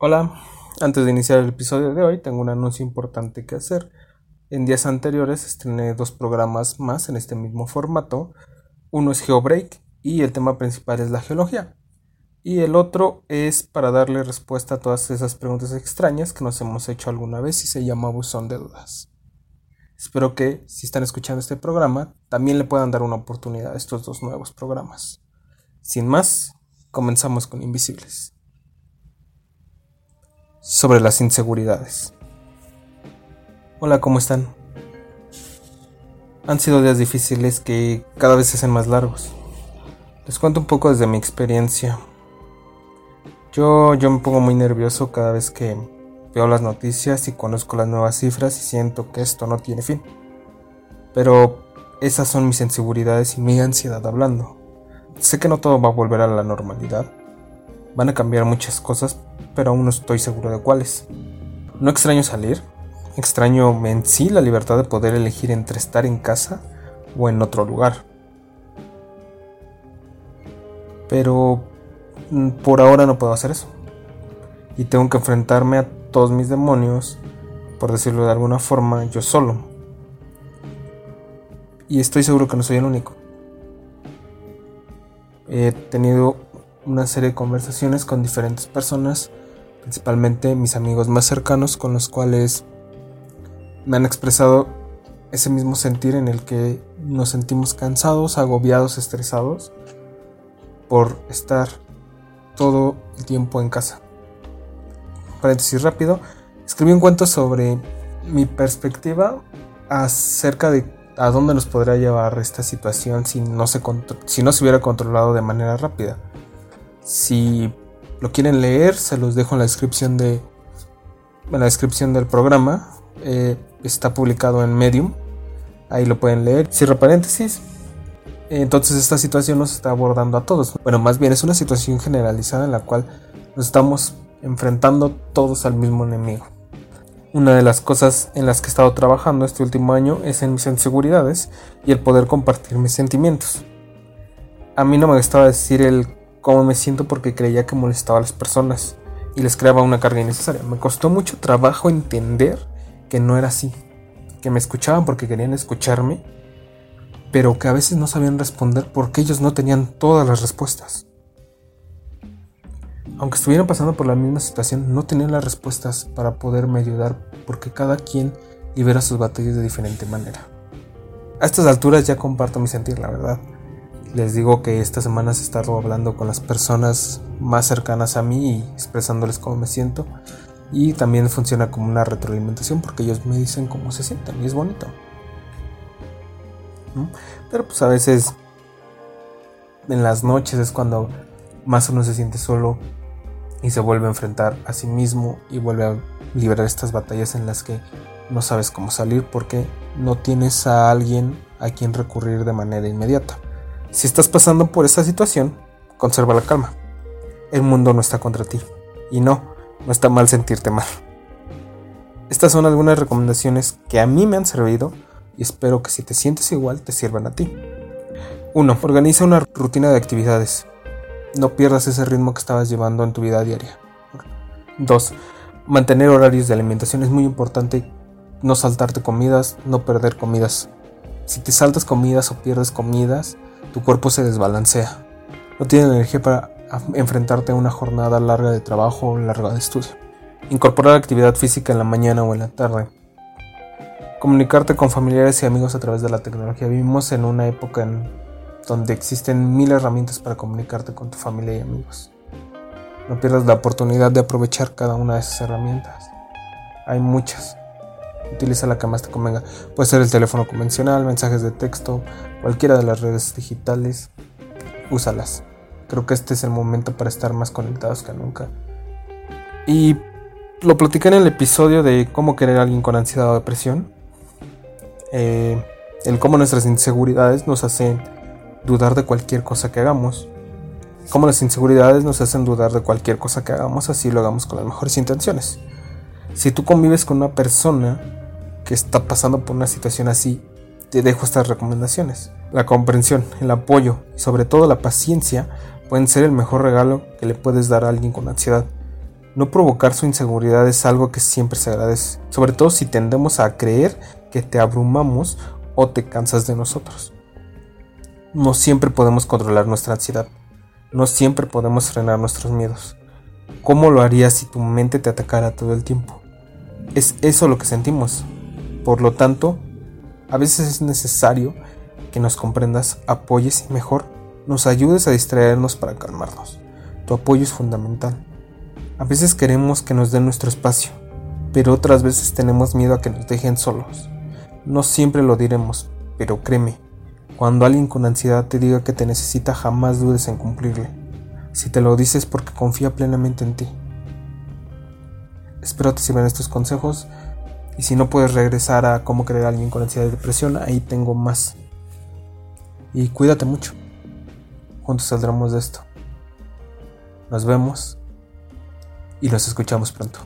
Hola, antes de iniciar el episodio de hoy tengo un anuncio importante que hacer. En días anteriores estrené dos programas más en este mismo formato. Uno es GeoBreak y el tema principal es la geología. Y el otro es para darle respuesta a todas esas preguntas extrañas que nos hemos hecho alguna vez y se llama Buzón de Dudas. Espero que si están escuchando este programa también le puedan dar una oportunidad a estos dos nuevos programas. Sin más, comenzamos con Invisibles sobre las inseguridades. Hola, ¿cómo están? Han sido días difíciles que cada vez se hacen más largos. Les cuento un poco desde mi experiencia. Yo, yo me pongo muy nervioso cada vez que veo las noticias y conozco las nuevas cifras y siento que esto no tiene fin. Pero esas son mis inseguridades y mi ansiedad hablando. Sé que no todo va a volver a la normalidad. Van a cambiar muchas cosas, pero aún no estoy seguro de cuáles. No extraño salir, extraño en sí la libertad de poder elegir entre estar en casa o en otro lugar. Pero mm, por ahora no puedo hacer eso. Y tengo que enfrentarme a todos mis demonios, por decirlo de alguna forma, yo solo. Y estoy seguro que no soy el único. He tenido una serie de conversaciones con diferentes personas principalmente mis amigos más cercanos con los cuales me han expresado ese mismo sentir en el que nos sentimos cansados, agobiados, estresados por estar todo el tiempo en casa. Paréntesis rápido, escribí un cuento sobre mi perspectiva acerca de a dónde nos podría llevar esta situación si no se, si no se hubiera controlado de manera rápida. Si lo quieren leer, se los dejo en la descripción de la descripción del programa. Eh, está publicado en Medium. Ahí lo pueden leer. Cierro paréntesis. Entonces esta situación nos está abordando a todos. Bueno, más bien es una situación generalizada en la cual nos estamos enfrentando todos al mismo enemigo. Una de las cosas en las que he estado trabajando este último año es en mis inseguridades y el poder compartir mis sentimientos. A mí no me gustaba decir el cómo me siento porque creía que molestaba a las personas y les creaba una carga innecesaria. Me costó mucho trabajo entender que no era así, que me escuchaban porque querían escucharme, pero que a veces no sabían responder porque ellos no tenían todas las respuestas. Aunque estuvieran pasando por la misma situación, no tenían las respuestas para poderme ayudar porque cada quien libera sus batallas de diferente manera. A estas alturas ya comparto mi sentir, la verdad. Les digo que esta semana he estado hablando con las personas más cercanas a mí y expresándoles cómo me siento. Y también funciona como una retroalimentación porque ellos me dicen cómo se sienten y es bonito. Pero pues a veces en las noches es cuando más uno se siente solo y se vuelve a enfrentar a sí mismo y vuelve a liberar estas batallas en las que no sabes cómo salir porque no tienes a alguien a quien recurrir de manera inmediata. Si estás pasando por esta situación, conserva la calma. El mundo no está contra ti. Y no, no está mal sentirte mal. Estas son algunas recomendaciones que a mí me han servido y espero que si te sientes igual te sirvan a ti. 1. Organiza una rutina de actividades. No pierdas ese ritmo que estabas llevando en tu vida diaria. 2. Mantener horarios de alimentación es muy importante. No saltarte comidas, no perder comidas. Si te saltas comidas o pierdes comidas, tu cuerpo se desbalancea. No tienes energía para enfrentarte a una jornada larga de trabajo o larga de estudio. Incorporar actividad física en la mañana o en la tarde. Comunicarte con familiares y amigos a través de la tecnología. Vivimos en una época en donde existen mil herramientas para comunicarte con tu familia y amigos. No pierdas la oportunidad de aprovechar cada una de esas herramientas. Hay muchas. Utiliza la que más te convenga. Puede ser el teléfono convencional, mensajes de texto, cualquiera de las redes digitales. Úsalas. Creo que este es el momento para estar más conectados que nunca. Y lo platicé en el episodio de cómo querer a alguien con ansiedad o depresión. Eh, el cómo nuestras inseguridades nos hacen dudar de cualquier cosa que hagamos. Cómo las inseguridades nos hacen dudar de cualquier cosa que hagamos, así lo hagamos con las mejores intenciones. Si tú convives con una persona que está pasando por una situación así, te dejo estas recomendaciones. La comprensión, el apoyo y sobre todo la paciencia pueden ser el mejor regalo que le puedes dar a alguien con ansiedad. No provocar su inseguridad es algo que siempre se agradece, sobre todo si tendemos a creer que te abrumamos o te cansas de nosotros. No siempre podemos controlar nuestra ansiedad, no siempre podemos frenar nuestros miedos. ¿Cómo lo harías si tu mente te atacara todo el tiempo? Es eso lo que sentimos. Por lo tanto, a veces es necesario que nos comprendas, apoyes y mejor nos ayudes a distraernos para calmarnos. Tu apoyo es fundamental. A veces queremos que nos den nuestro espacio, pero otras veces tenemos miedo a que nos dejen solos. No siempre lo diremos, pero créeme, cuando alguien con ansiedad te diga que te necesita, jamás dudes en cumplirle. Si te lo dices porque confía plenamente en ti. Espero te sirvan estos consejos y si no puedes regresar a cómo creer a alguien con ansiedad y depresión, ahí tengo más. Y cuídate mucho. Juntos saldremos de esto. Nos vemos y nos escuchamos pronto.